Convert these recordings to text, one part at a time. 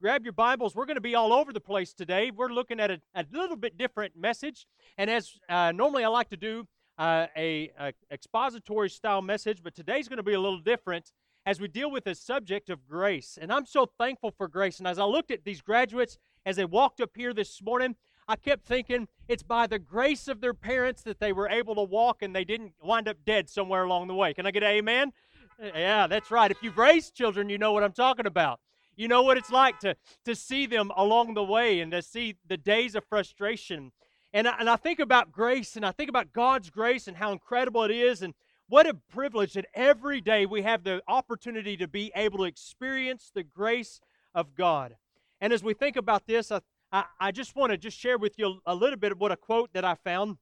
grab your Bibles. We're going to be all over the place today. We're looking at a, a little bit different message. And as uh, normally I like to do uh, a, a expository style message, but today's going to be a little different as we deal with the subject of grace. And I'm so thankful for grace. And as I looked at these graduates as they walked up here this morning, I kept thinking it's by the grace of their parents that they were able to walk and they didn't wind up dead somewhere along the way. Can I get an amen? Yeah, that's right. If you've raised children, you know what I'm talking about. You know what it's like to, to see them along the way and to see the days of frustration. And I, and I think about grace and I think about God's grace and how incredible it is and what a privilege that every day we have the opportunity to be able to experience the grace of God. And as we think about this, I, I, I just want to just share with you a little bit of what a quote that I found.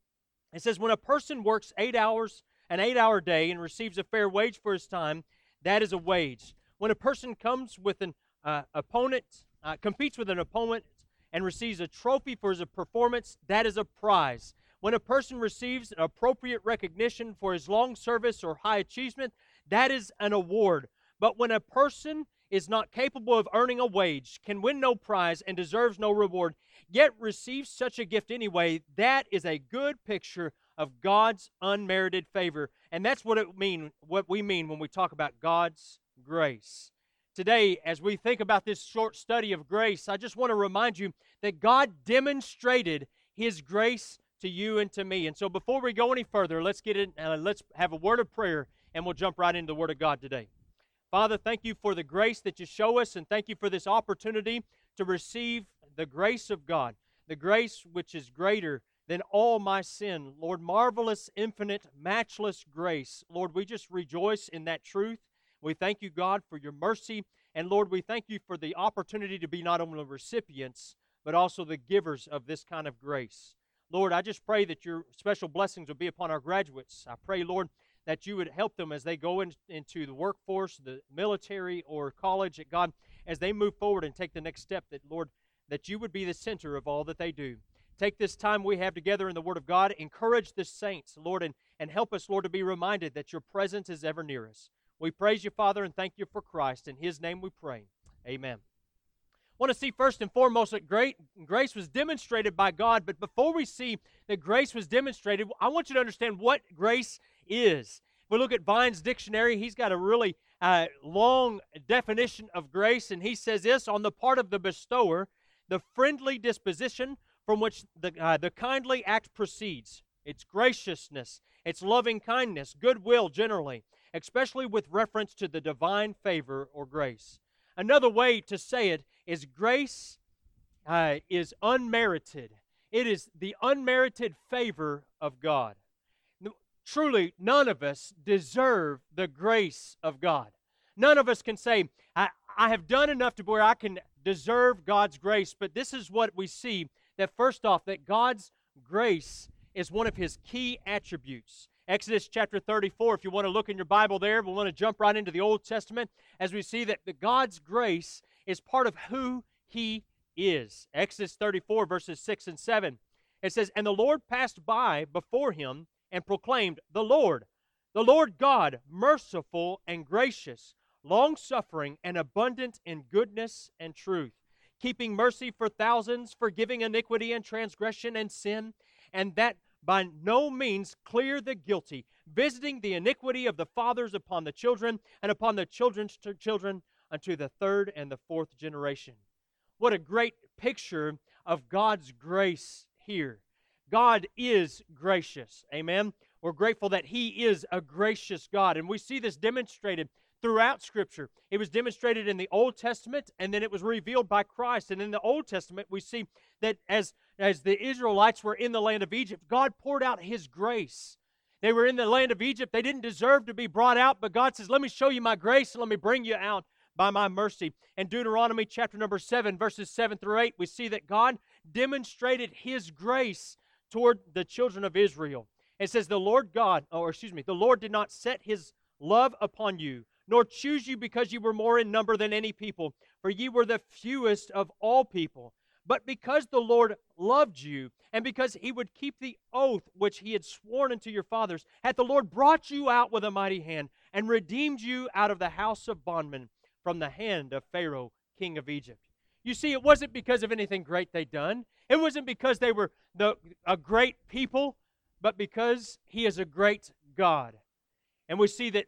It says, When a person works eight hours, an eight hour day, and receives a fair wage for his time, that is a wage. When a person comes with an uh, opponent, uh, competes with an opponent, and receives a trophy for his performance, that is a prize. When a person receives appropriate recognition for his long service or high achievement, that is an award. But when a person is not capable of earning a wage, can win no prize, and deserves no reward, yet receives such a gift anyway, that is a good picture of God's unmerited favor. And that's what it mean what we mean when we talk about God's grace. Today, as we think about this short study of grace, I just want to remind you that God demonstrated his grace to you and to me. And so before we go any further, let's get in uh, let's have a word of prayer and we'll jump right into the word of God today. Father, thank you for the grace that you show us, and thank you for this opportunity to receive the grace of God, the grace which is greater than all my sin. Lord, marvelous, infinite, matchless grace. Lord, we just rejoice in that truth. We thank you, God, for your mercy. And Lord, we thank you for the opportunity to be not only recipients, but also the givers of this kind of grace. Lord, I just pray that your special blessings will be upon our graduates. I pray, Lord, that you would help them as they go in, into the workforce, the military, or college, God, as they move forward and take the next step, that, Lord, that you would be the center of all that they do. Take this time we have together in the Word of God, encourage the saints, Lord, and, and help us, Lord, to be reminded that your presence is ever near us. We praise you, Father, and thank you for Christ. In his name we pray. Amen. I want to see first and foremost that great grace was demonstrated by God, but before we see that grace was demonstrated, I want you to understand what grace is. If we look at Vine's dictionary, he's got a really uh, long definition of grace, and he says this on the part of the bestower, the friendly disposition from which the, uh, the kindly act proceeds. It's graciousness, it's loving kindness, goodwill generally, especially with reference to the divine favor or grace. Another way to say it is grace uh, is unmerited. It is the unmerited favor of God truly none of us deserve the grace of God. None of us can say, I, I have done enough to where I can deserve God's grace. But this is what we see that first off, that God's grace is one of his key attributes. Exodus chapter 34, if you want to look in your Bible there, we want to jump right into the Old Testament as we see that the God's grace is part of who he is. Exodus 34, verses 6 and 7. It says, And the Lord passed by before him and proclaimed, The Lord, the Lord God, merciful and gracious, long suffering and abundant in goodness and truth, keeping mercy for thousands, forgiving iniquity and transgression and sin, and that by no means clear the guilty, visiting the iniquity of the fathers upon the children and upon the children's children unto the third and the fourth generation. What a great picture of God's grace here. God is gracious. Amen. We're grateful that He is a gracious God. And we see this demonstrated throughout Scripture. It was demonstrated in the Old Testament, and then it was revealed by Christ. And in the Old Testament, we see that as, as the Israelites were in the land of Egypt, God poured out His grace. They were in the land of Egypt. They didn't deserve to be brought out, but God says, Let me show you my grace and let me bring you out by my mercy. In Deuteronomy chapter number 7, verses 7 through 8, we see that God demonstrated His grace toward the children of Israel. It says, The Lord God, or excuse me, the Lord did not set his love upon you, nor choose you because you were more in number than any people, for ye were the fewest of all people. But because the Lord loved you, and because he would keep the oath which he had sworn unto your fathers, hath the Lord brought you out with a mighty hand, and redeemed you out of the house of bondmen from the hand of Pharaoh, king of Egypt. You see, it wasn't because of anything great they'd done. It wasn't because they were the, a great people, but because He is a great God. And we see that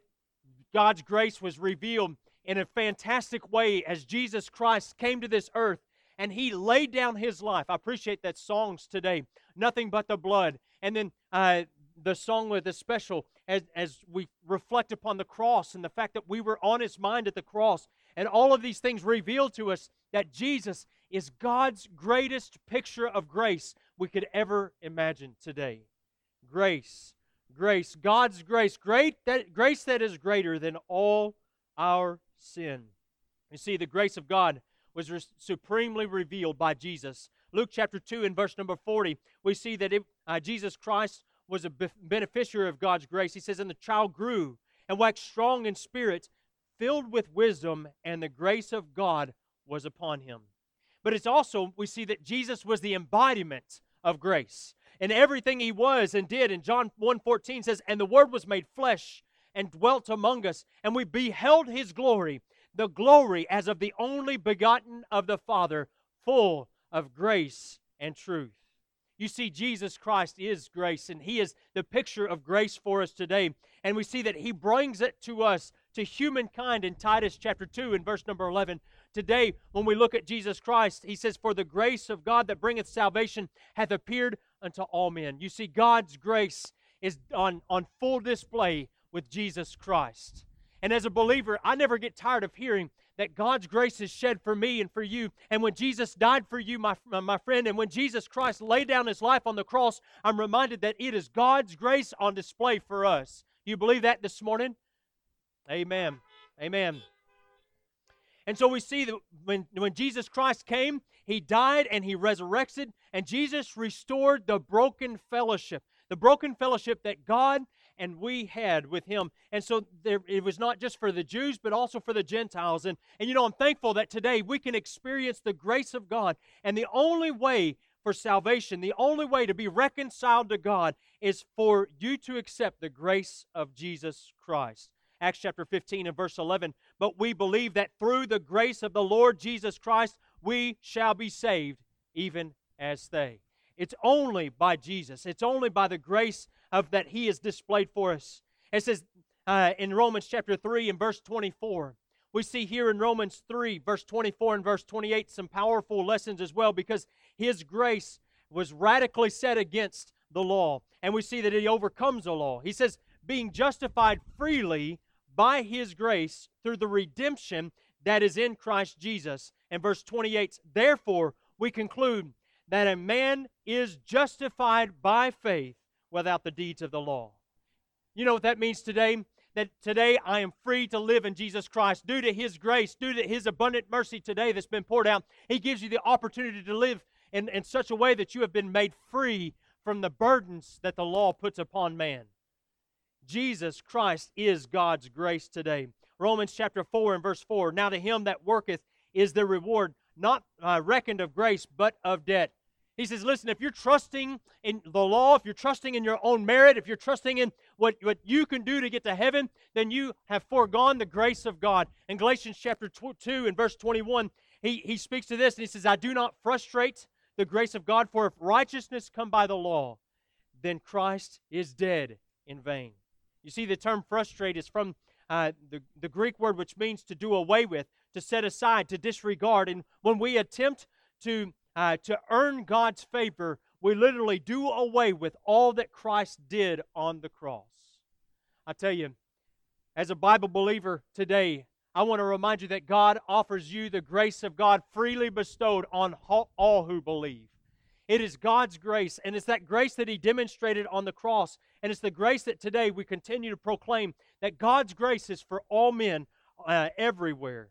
God's grace was revealed in a fantastic way as Jesus Christ came to this earth and he laid down his life. I appreciate that songs today, nothing but the blood. And then uh, the song with the special as, as we reflect upon the cross and the fact that we were on his mind at the cross. And all of these things reveal to us that Jesus is God's greatest picture of grace we could ever imagine today. Grace, grace, God's grace, great that grace that is greater than all our sin. You see, the grace of God was re- supremely revealed by Jesus. Luke chapter 2 and verse number 40, we see that it, uh, Jesus Christ was a be- beneficiary of God's grace. He says, And the child grew and waxed strong in spirit, filled with wisdom, and the grace of God was upon him. But it's also, we see that Jesus was the embodiment of grace. And everything he was and did in John 1:14 says, And the word was made flesh and dwelt among us, and we beheld his glory, the glory as of the only begotten of the Father, full of grace and truth. You see, Jesus Christ is grace, and He is the picture of grace for us today. And we see that He brings it to us, to humankind, in Titus chapter 2 and verse number 11. Today, when we look at Jesus Christ, He says, For the grace of God that bringeth salvation hath appeared unto all men. You see, God's grace is on, on full display with Jesus Christ. And as a believer, I never get tired of hearing that God's grace is shed for me and for you. And when Jesus died for you, my, my friend, and when Jesus Christ laid down his life on the cross, I'm reminded that it is God's grace on display for us. You believe that this morning? Amen. Amen. And so we see that when, when Jesus Christ came, he died and he resurrected, and Jesus restored the broken fellowship. The broken fellowship that God and we had with him. And so there, it was not just for the Jews, but also for the Gentiles. And, and you know, I'm thankful that today we can experience the grace of God. And the only way for salvation, the only way to be reconciled to God is for you to accept the grace of Jesus Christ. Acts chapter 15 and verse 11. But we believe that through the grace of the Lord Jesus Christ, we shall be saved, even as they. It's only by Jesus. It's only by the grace of that he has displayed for us. It says uh, in Romans chapter 3 and verse 24. We see here in Romans 3, verse 24 and verse 28, some powerful lessons as well because his grace was radically set against the law. And we see that he overcomes the law. He says, being justified freely by his grace through the redemption that is in Christ Jesus. And verse 28, therefore, we conclude that a man is justified by faith without the deeds of the law. You know what that means today? That today I am free to live in Jesus Christ due to His grace, due to His abundant mercy today that's been poured out. He gives you the opportunity to live in, in such a way that you have been made free from the burdens that the law puts upon man. Jesus Christ is God's grace today. Romans chapter 4 and verse 4 Now to him that worketh is the reward not uh, reckoned of grace, but of debt. He says, listen, if you're trusting in the law, if you're trusting in your own merit, if you're trusting in what, what you can do to get to heaven, then you have foregone the grace of God. In Galatians chapter 2 and verse 21, he, he speaks to this and he says, I do not frustrate the grace of God, for if righteousness come by the law, then Christ is dead in vain. You see, the term frustrate is from uh, the, the Greek word which means to do away with, to set aside, to disregard. And when we attempt to uh, to earn God's favor, we literally do away with all that Christ did on the cross. I tell you, as a Bible believer today, I want to remind you that God offers you the grace of God freely bestowed on all who believe. It is God's grace, and it's that grace that He demonstrated on the cross. And it's the grace that today we continue to proclaim that God's grace is for all men uh, everywhere.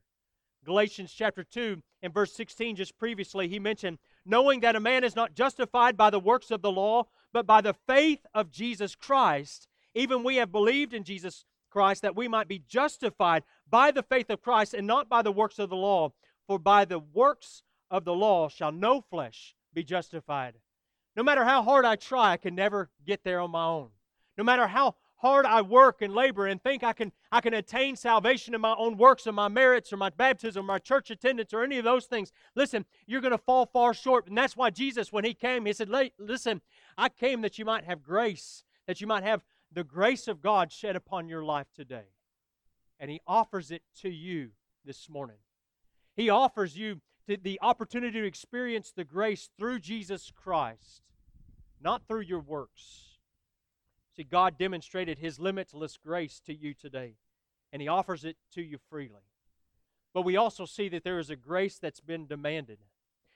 Galatians chapter 2 and verse 16, just previously, he mentioned, knowing that a man is not justified by the works of the law, but by the faith of Jesus Christ. Even we have believed in Jesus Christ that we might be justified by the faith of Christ and not by the works of the law. For by the works of the law shall no flesh be justified. No matter how hard I try, I can never get there on my own. No matter how hard I work and labor and think I can, I can attain salvation in my own works or my merits or my baptism or my church attendance or any of those things, listen, you're going to fall far short. And that's why Jesus, when he came, he said, Listen, I came that you might have grace, that you might have the grace of God shed upon your life today. And he offers it to you this morning. He offers you the opportunity to experience the grace through Jesus Christ, not through your works. See, God demonstrated His limitless grace to you today, and He offers it to you freely. But we also see that there is a grace that's been demanded.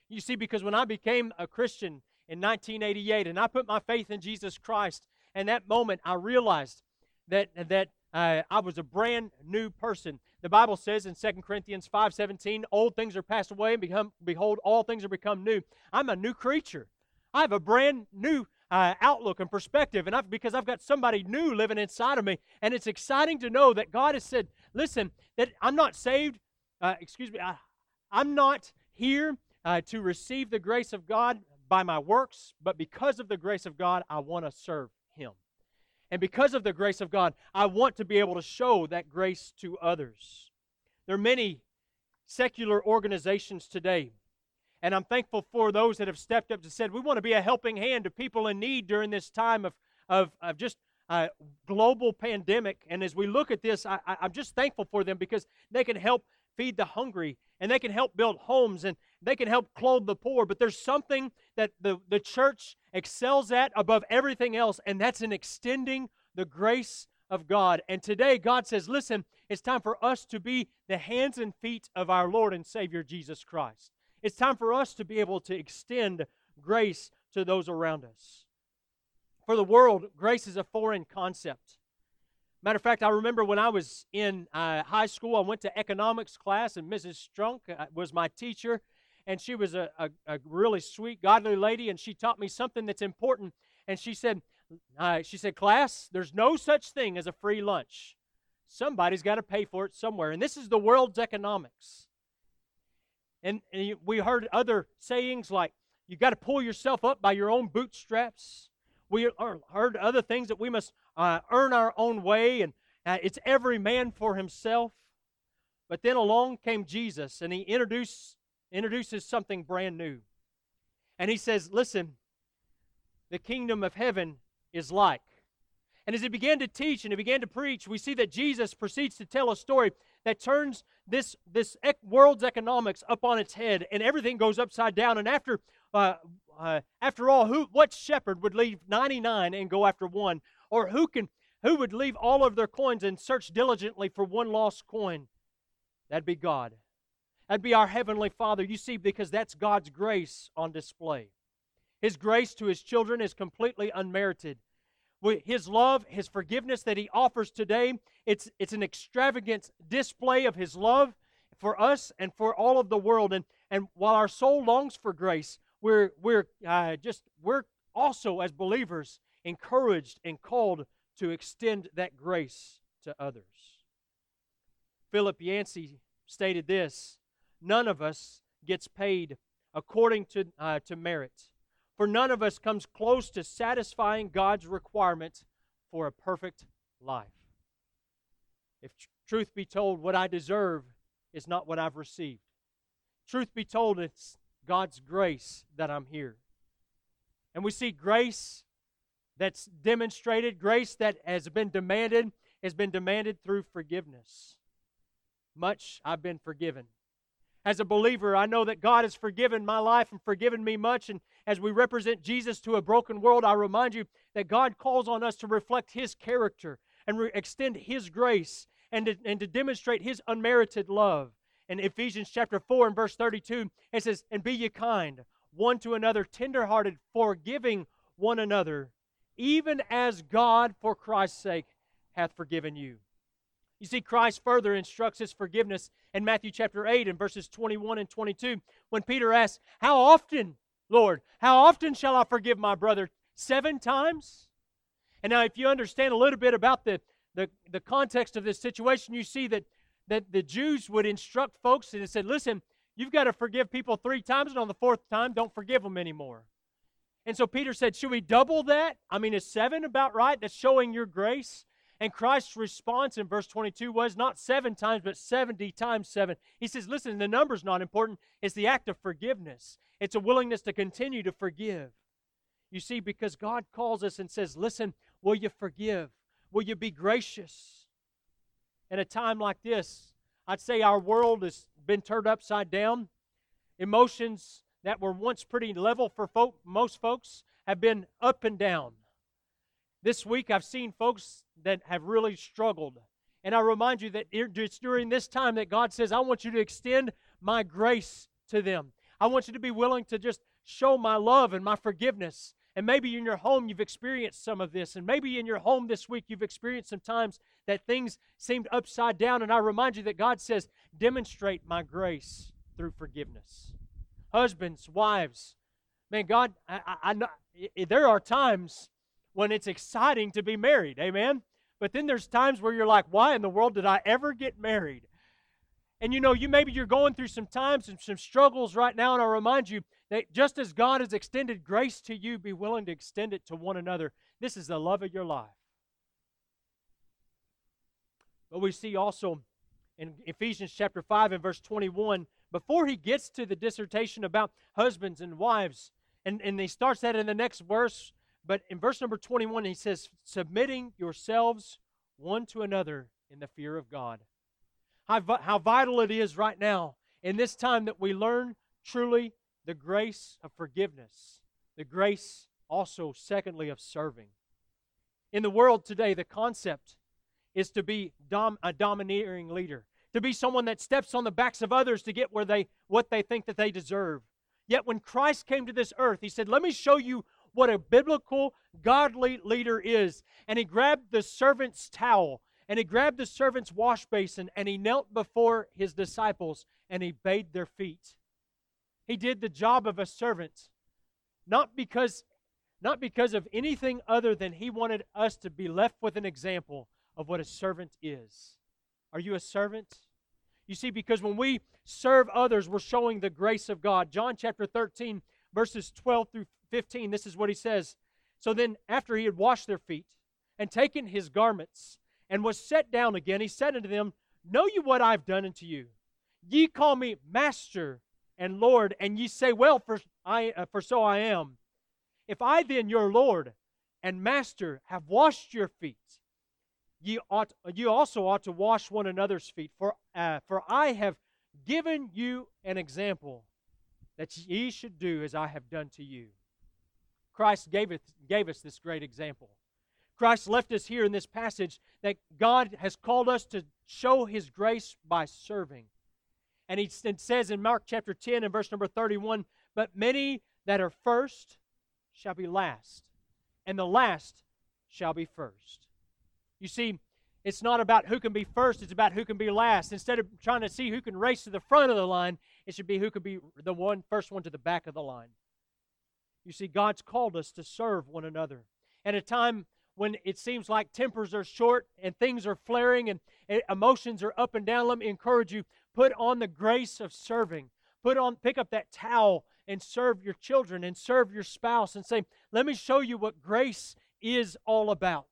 You see, because when I became a Christian in 1988 and I put my faith in Jesus Christ, and that moment I realized that, that uh, I was a brand new person. The Bible says in 2 Corinthians 5:17, "Old things are passed away, and become, behold, all things are become new." I'm a new creature. I have a brand new uh, outlook and perspective, and I've, because I've got somebody new living inside of me, and it's exciting to know that God has said, "Listen, that I'm not saved. Uh, excuse me, I, am not here uh, to receive the grace of God by my works, but because of the grace of God, I want to serve Him." And because of the grace of God, I want to be able to show that grace to others. There are many secular organizations today and I'm thankful for those that have stepped up and said, we want to be a helping hand to people in need during this time of, of, of just uh, global pandemic. And as we look at this, I, I, I'm just thankful for them because they can help feed the hungry and they can help build homes and they can help clothe the poor. But there's something that the, the church excels at above everything else, and that's in extending the grace of God. And today, God says, listen, it's time for us to be the hands and feet of our Lord and Savior Jesus Christ. It's time for us to be able to extend grace to those around us. For the world, grace is a foreign concept. Matter of fact, I remember when I was in uh, high school, I went to economics class, and Mrs. Strunk uh, was my teacher, and she was a, a, a, really sweet, godly lady, and she taught me something that's important. And she said, uh, she said, class, there's no such thing as a free lunch. Somebody's got to pay for it somewhere, and this is the world's economics. And, and we heard other sayings like, you got to pull yourself up by your own bootstraps. We heard other things that we must uh, earn our own way, and uh, it's every man for himself. But then along came Jesus, and he introduced, introduces something brand new. And he says, Listen, the kingdom of heaven is like. And as he began to teach and he began to preach, we see that Jesus proceeds to tell a story that turns this, this world's economics up on its head and everything goes upside down. And after, uh, uh, after all, who, what shepherd would leave 99 and go after one? Or who, can, who would leave all of their coins and search diligently for one lost coin? That'd be God. That'd be our Heavenly Father. You see, because that's God's grace on display. His grace to His children is completely unmerited his love, his forgiveness that he offers today, it's, it's an extravagant display of his love for us and for all of the world. And, and while our soul longs for grace, we're, we're uh, just, we're also as believers encouraged and called to extend that grace to others. Philip Yancey stated this None of us gets paid according to, uh, to merit for none of us comes close to satisfying God's requirements for a perfect life. If tr- truth be told, what I deserve is not what I've received. Truth be told, it's God's grace that I'm here. And we see grace that's demonstrated, grace that has been demanded, has been demanded through forgiveness. Much I've been forgiven. As a believer, I know that God has forgiven my life and forgiven me much. And as we represent Jesus to a broken world, I remind you that God calls on us to reflect His character and re- extend His grace and to, and to demonstrate His unmerited love. In Ephesians chapter 4 and verse 32, it says, And be ye kind one to another, tenderhearted, forgiving one another, even as God, for Christ's sake, hath forgiven you. You see, Christ further instructs his forgiveness in Matthew chapter 8 and verses 21 and 22 when Peter asks, How often, Lord, how often shall I forgive my brother? Seven times? And now, if you understand a little bit about the, the, the context of this situation, you see that, that the Jews would instruct folks and said, Listen, you've got to forgive people three times, and on the fourth time, don't forgive them anymore. And so Peter said, Should we double that? I mean, is seven about right? That's showing your grace. And Christ's response in verse 22 was not seven times, but 70 times seven. He says, Listen, the number's not important. It's the act of forgiveness, it's a willingness to continue to forgive. You see, because God calls us and says, Listen, will you forgive? Will you be gracious? In a time like this, I'd say our world has been turned upside down. Emotions that were once pretty level for folk, most folks have been up and down. This week, I've seen folks that have really struggled. And I remind you that it's during this time that God says, I want you to extend my grace to them. I want you to be willing to just show my love and my forgiveness. And maybe in your home you've experienced some of this. And maybe in your home this week you've experienced some times that things seemed upside down. And I remind you that God says, demonstrate my grace through forgiveness. Husbands, wives, man, God, I, I, I know there are times when it's exciting to be married. Amen? But then there's times where you're like, why in the world did I ever get married? And you know, you maybe you're going through some times and some struggles right now, and I'll remind you that just as God has extended grace to you, be willing to extend it to one another. This is the love of your life. But we see also in Ephesians chapter 5 and verse 21, before he gets to the dissertation about husbands and wives, and, and he starts that in the next verse, but in verse number 21, he says, submitting yourselves one to another in the fear of God. How, how vital it is right now in this time that we learn truly the grace of forgiveness, the grace also, secondly, of serving. In the world today, the concept is to be dom- a domineering leader, to be someone that steps on the backs of others to get where they what they think that they deserve. Yet when Christ came to this earth, he said, "Let me show you what a biblical, godly leader is. And he grabbed the servant's towel and he grabbed the servant's wash basin and he knelt before his disciples and he bathed their feet. He did the job of a servant, not because not because of anything other than he wanted us to be left with an example of what a servant is. Are you a servant? You see, because when we serve others, we're showing the grace of God. John chapter 13, verses 12 through 15, this is what he says. So then, after he had washed their feet and taken his garments and was set down again, he said unto them, Know you what I've done unto you? Ye call me Master and Lord, and ye say, Well, for, I, uh, for so I am. If I then, your Lord and Master, have washed your feet, ye, ought, you also ought to wash one another's feet. For, uh, for I have given you an example that ye should do as I have done to you. Christ gave, it, gave us this great example. Christ left us here in this passage that God has called us to show his grace by serving. And he says in Mark chapter 10 and verse number 31 But many that are first shall be last, and the last shall be first. You see, it's not about who can be first, it's about who can be last. Instead of trying to see who can race to the front of the line, it should be who can be the one first one to the back of the line. You see, God's called us to serve one another. At a time when it seems like tempers are short and things are flaring and emotions are up and down, let me encourage you put on the grace of serving. Put on, pick up that towel and serve your children and serve your spouse and say, Let me show you what grace is all about.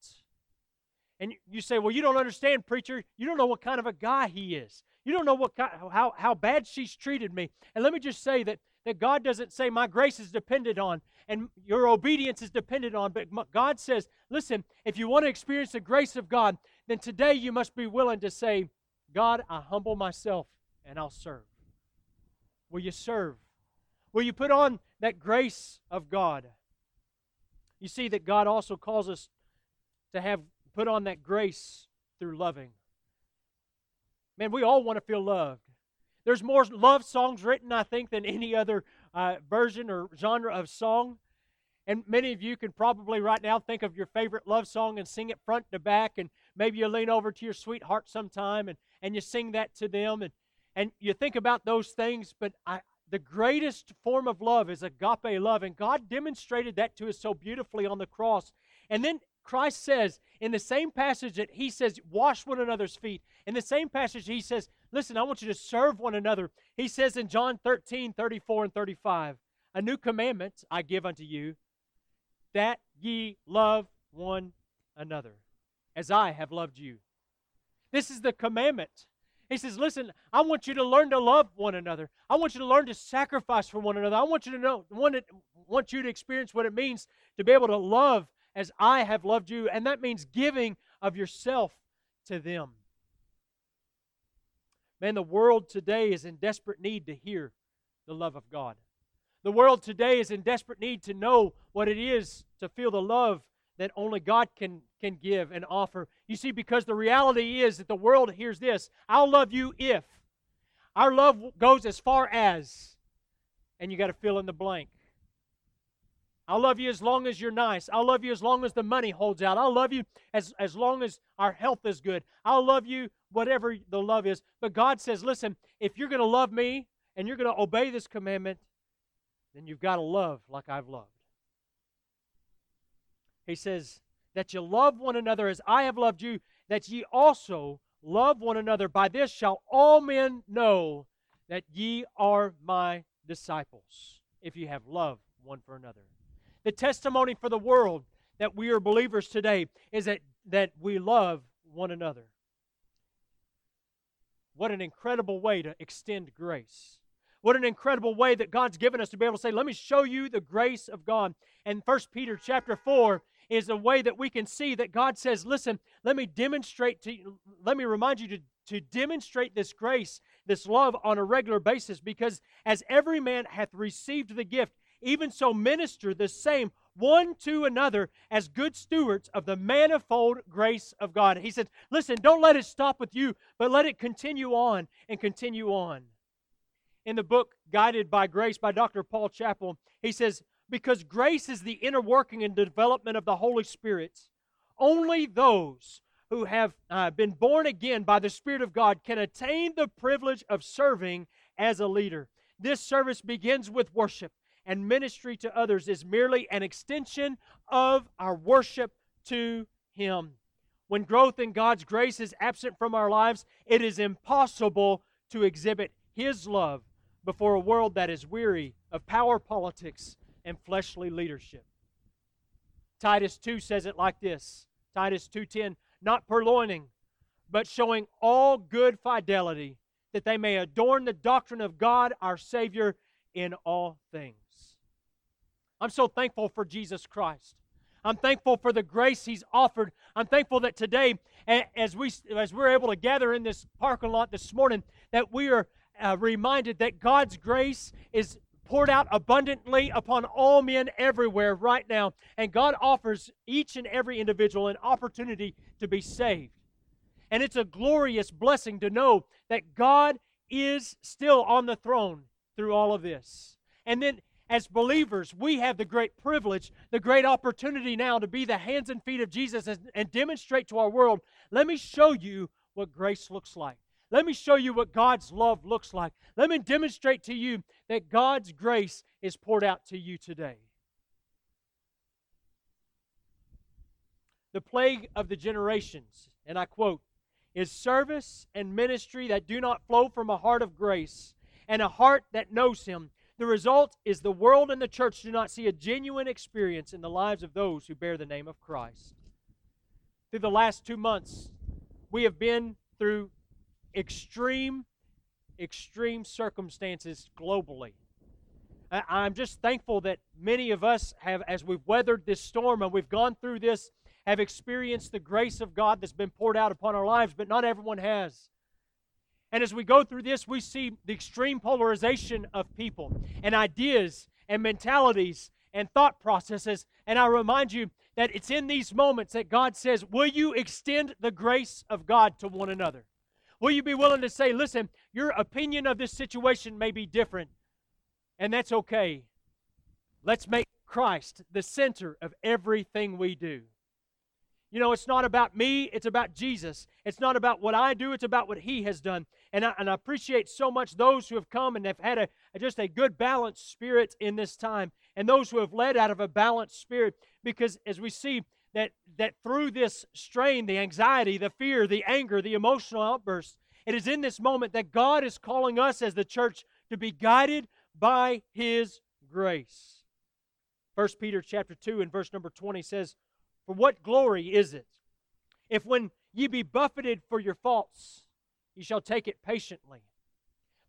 And you say, Well, you don't understand, preacher. You don't know what kind of a guy he is. You don't know what kind, how, how bad she's treated me. And let me just say that that God doesn't say my grace is dependent on and your obedience is dependent on, but God says, listen, if you want to experience the grace of God, then today you must be willing to say, God, I humble myself and I'll serve. Will you serve? Will you put on that grace of God? You see that God also calls us to have put on that grace through loving. Man, we all want to feel loved. There's more love songs written, I think, than any other uh, version or genre of song. And many of you can probably right now think of your favorite love song and sing it front to back. And maybe you lean over to your sweetheart sometime and, and you sing that to them. And, and you think about those things. But I, the greatest form of love is agape love. And God demonstrated that to us so beautifully on the cross. And then Christ says in the same passage that he says, wash one another's feet. In the same passage, he says, listen, I want you to serve one another. He says in John 13, 34 and 35, a new commandment I give unto you, that ye love one another. as I have loved you. This is the commandment. He says, Listen, I want you to learn to love one another. I want you to learn to sacrifice for one another. I want you to know, want, want you to experience what it means to be able to love as I have loved you. And that means giving of yourself to them. Man, the world today is in desperate need to hear the love of God. The world today is in desperate need to know what it is to feel the love that only God can, can give and offer. You see, because the reality is that the world hears this I'll love you if. Our love goes as far as, and you got to fill in the blank. I'll love you as long as you're nice. I'll love you as long as the money holds out. I'll love you as, as long as our health is good. I'll love you whatever the love is. But God says, listen, if you're going to love me and you're going to obey this commandment, then you've got to love like I've loved. He says, that you love one another as I have loved you, that ye also love one another. By this shall all men know that ye are my disciples, if you have love one for another. The testimony for the world that we are believers today is that, that we love one another. What an incredible way to extend grace. What an incredible way that God's given us to be able to say, let me show you the grace of God. And First Peter chapter 4 is a way that we can see that God says, listen, let me demonstrate to you, let me remind you to, to demonstrate this grace, this love on a regular basis, because as every man hath received the gift, even so minister the same one to another as good stewards of the manifold grace of God. He said, Listen, don't let it stop with you, but let it continue on and continue on. In the book Guided by Grace by Dr. Paul Chappell, he says, Because grace is the inner working and development of the Holy Spirit, only those who have uh, been born again by the Spirit of God can attain the privilege of serving as a leader. This service begins with worship and ministry to others is merely an extension of our worship to Him. When growth in God's grace is absent from our lives, it is impossible to exhibit His love before a world that is weary of power politics and fleshly leadership. Titus 2 says it like this Titus 2:10 not purloining but showing all good fidelity that they may adorn the doctrine of God our savior in all things I'm so thankful for Jesus Christ. I'm thankful for the grace He's offered. I'm thankful that today, as we as we're able to gather in this parking lot this morning, that we are uh, reminded that God's grace is poured out abundantly upon all men everywhere right now, and God offers each and every individual an opportunity to be saved. And it's a glorious blessing to know that God is still on the throne through all of this. And then as believers, we have the great privilege, the great opportunity now to be the hands and feet of Jesus and, and, demonstrate to our world let me show you what grace looks like. Let me show you what God's love looks like. Let me demonstrate to you that God's grace is poured out to you today. The plague of the generations, and I quote, is service and ministry that do not flow from a heart of grace and a heart that knows Him the result is the world and the church do not see a genuine experience in the lives of those who bear the name of Christ. Through the last two months, we have been through extreme, extreme circumstances globally. I'm just thankful that many of us have, as we've weathered this storm and we've gone through this, have experienced the grace of God that's been poured out upon our lives, but not everyone has. And as we go through this, we see the extreme polarization of people and ideas and mentalities and thought processes. And I remind you that it's in these moments that God says, Will you extend the grace of God to one another? Will you be willing to say, Listen, your opinion of this situation may be different, and that's okay. Let's make Christ the center of everything we do. You know, it's not about me, it's about Jesus. It's not about what I do, it's about what He has done. And I, and I appreciate so much those who have come and have had a, just a good balanced spirit in this time, and those who have led out of a balanced spirit, because as we see that, that through this strain, the anxiety, the fear, the anger, the emotional outbursts, it is in this moment that God is calling us as the church to be guided by His grace. 1 Peter chapter 2 and verse number 20 says, for what glory is it If when ye be buffeted for your faults, ye shall take it patiently.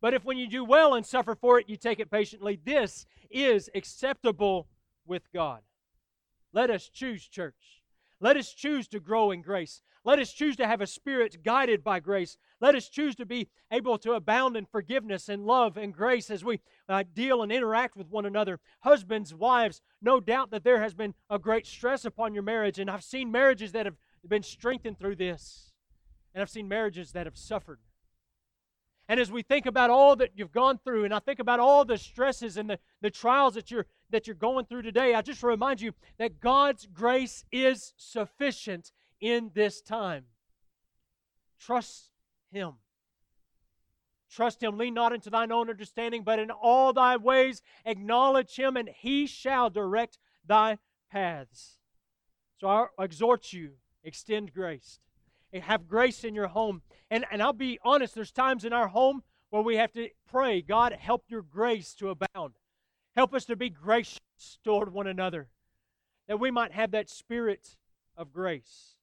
But if when you do well and suffer for it, you take it patiently, this is acceptable with God. Let us choose, church. Let us choose to grow in grace. Let us choose to have a spirit guided by grace. Let us choose to be able to abound in forgiveness and love and grace as we uh, deal and interact with one another. Husbands, wives, no doubt that there has been a great stress upon your marriage, and I've seen marriages that have been strengthened through this, and I've seen marriages that have suffered. And as we think about all that you've gone through, and I think about all the stresses and the, the trials that you're that you're going through today, I just remind you that God's grace is sufficient in this time. Trust Him. Trust Him. Lean not into thine own understanding, but in all thy ways acknowledge Him, and He shall direct thy paths. So I exhort you, extend grace. And have grace in your home. And, and I'll be honest, there's times in our home where we have to pray, God, help your grace to abound. Help us to be gracious toward one another, that we might have that spirit of grace.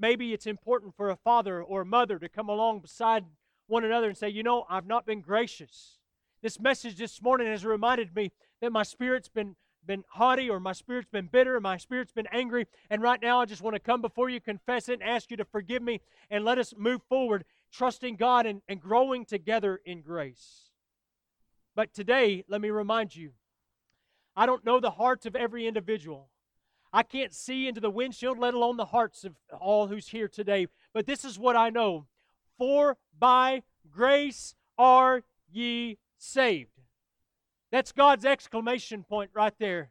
Maybe it's important for a father or a mother to come along beside one another and say, You know, I've not been gracious. This message this morning has reminded me that my spirit's been been haughty or my spirit's been bitter or my spirit's been angry and right now i just want to come before you confess it and ask you to forgive me and let us move forward trusting god and, and growing together in grace but today let me remind you I don't know the hearts of every individual. I can't see into the windshield, let alone the hearts of all who's here today. But this is what I know For by grace are ye saved. That's God's exclamation point right there.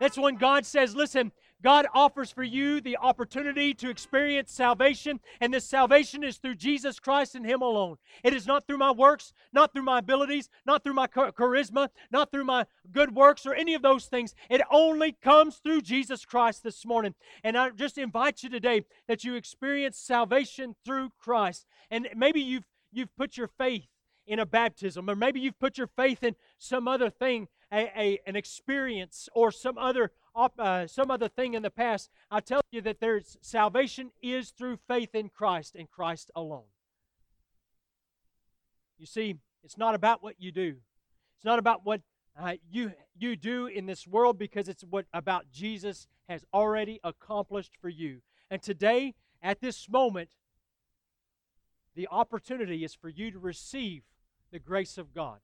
That's when God says, Listen, God offers for you the opportunity to experience salvation, and this salvation is through Jesus Christ and Him alone. It is not through my works, not through my abilities, not through my charisma, not through my good works or any of those things. It only comes through Jesus Christ this morning. And I just invite you today that you experience salvation through Christ. And maybe you've you've put your faith in a baptism, or maybe you've put your faith in some other thing, a, a an experience or some other uh, some other thing in the past, I tell you that there's salvation is through faith in Christ and Christ alone. You see, it's not about what you do. It's not about what uh, you you do in this world because it's what about Jesus has already accomplished for you. And today, at this moment, the opportunity is for you to receive the grace of God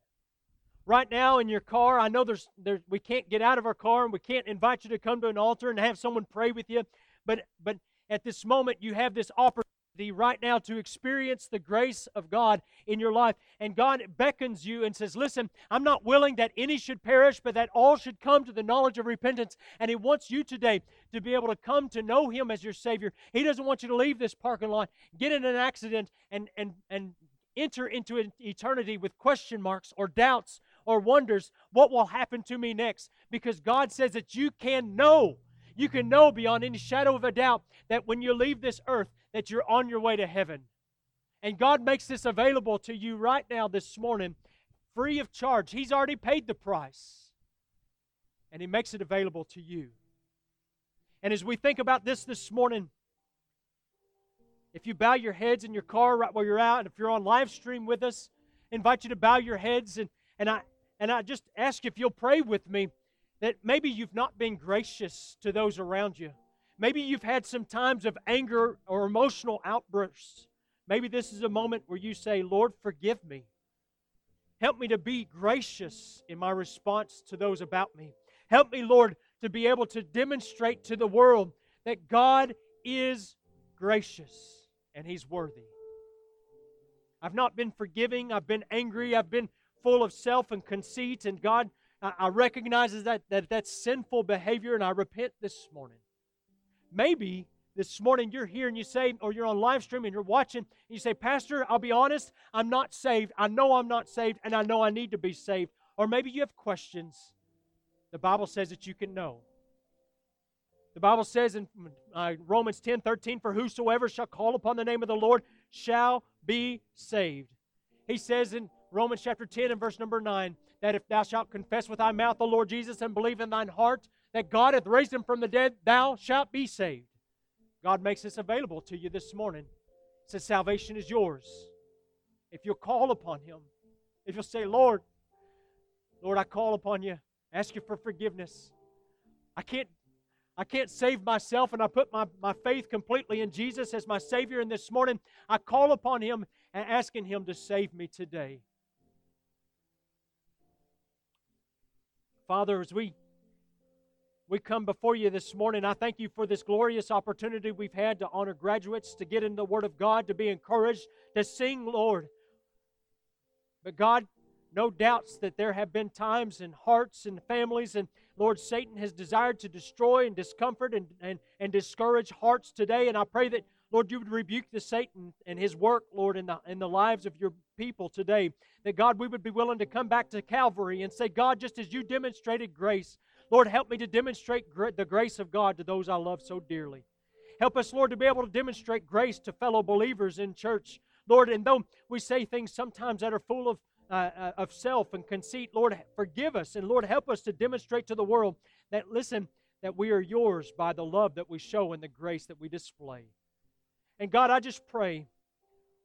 right now in your car. I know there's there, we can't get out of our car and we can't invite you to come to an altar and have someone pray with you. But but at this moment you have this opportunity right now to experience the grace of God in your life. And God beckons you and says, Listen, I'm not willing that any should perish, but that all should come to the knowledge of repentance. And He wants you today to be able to come to know Him as your Savior. He doesn't want you to leave this parking lot, get in an accident, and, and, and enter into eternity with question marks or doubts or wonders what will happen to me next because God says that you can know. You can know beyond any shadow of a doubt that when you leave this earth that you're on your way to heaven. And God makes this available to you right now this morning free of charge. He's already paid the price. And he makes it available to you. And as we think about this this morning, if you bow your heads in your car right where you're at, and if you're on live stream with us, I invite you to bow your heads and, and I and I just ask if you'll pray with me that maybe you've not been gracious to those around you. Maybe you've had some times of anger or emotional outbursts. Maybe this is a moment where you say, Lord, forgive me. Help me to be gracious in my response to those about me. Help me, Lord, to be able to demonstrate to the world that God is gracious and He's worthy. I've not been forgiving. I've been angry. I've been full of self and conceit, and God, I, recognize that, that that's sinful behavior, and I repent this morning. Maybe this morning you're here and you say, or you're on live stream and you're watching, and you say, Pastor, I'll be honest, I'm not saved. I know I'm not saved, and I know I need to be saved. Or maybe you have questions. The Bible says that you can know. The Bible says in uh, Romans 10 13, For whosoever shall call upon the name of the Lord shall be saved. He says in Romans chapter 10 and verse number 9 that if thou shalt confess with thy mouth the Lord Jesus and believe in thine heart that God hath raised him from the dead, thou shalt be saved. God makes this available to you this morning. Says, Salvation is yours. If you'll call upon Him, if you'll say, Lord, Lord, I call upon you, ask you for forgiveness. I can't I can't save myself, and I put my, my faith completely in Jesus as my Savior. And this morning, I call upon Him and asking Him to save me today. Father, as we we come before you this morning. I thank you for this glorious opportunity we've had to honor graduates, to get in the Word of God, to be encouraged, to sing, Lord. But God, no doubts that there have been times in hearts and families, and Lord, Satan has desired to destroy and discomfort and, and, and discourage hearts today. And I pray that, Lord, you would rebuke the Satan and his work, Lord, in the, in the lives of your people today. That, God, we would be willing to come back to Calvary and say, God, just as you demonstrated grace, Lord, help me to demonstrate the grace of God to those I love so dearly. Help us, Lord, to be able to demonstrate grace to fellow believers in church. Lord, and though we say things sometimes that are full of, uh, uh, of self and conceit, Lord, forgive us. And Lord, help us to demonstrate to the world that, listen, that we are yours by the love that we show and the grace that we display. And God, I just pray,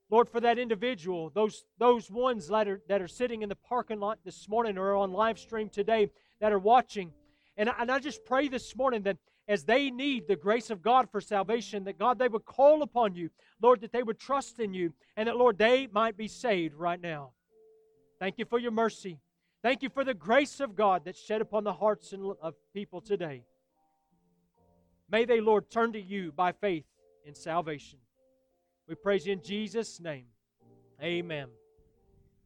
Lord, for that individual, those, those ones that are, that are sitting in the parking lot this morning or on live stream today that are watching. And I, and I just pray this morning that as they need the grace of God for salvation, that God, they would call upon you, Lord, that they would trust in you, and that, Lord, they might be saved right now. Thank you for your mercy. Thank you for the grace of God that's shed upon the hearts of people today. May they, Lord, turn to you by faith in salvation. We praise you in Jesus' name. Amen.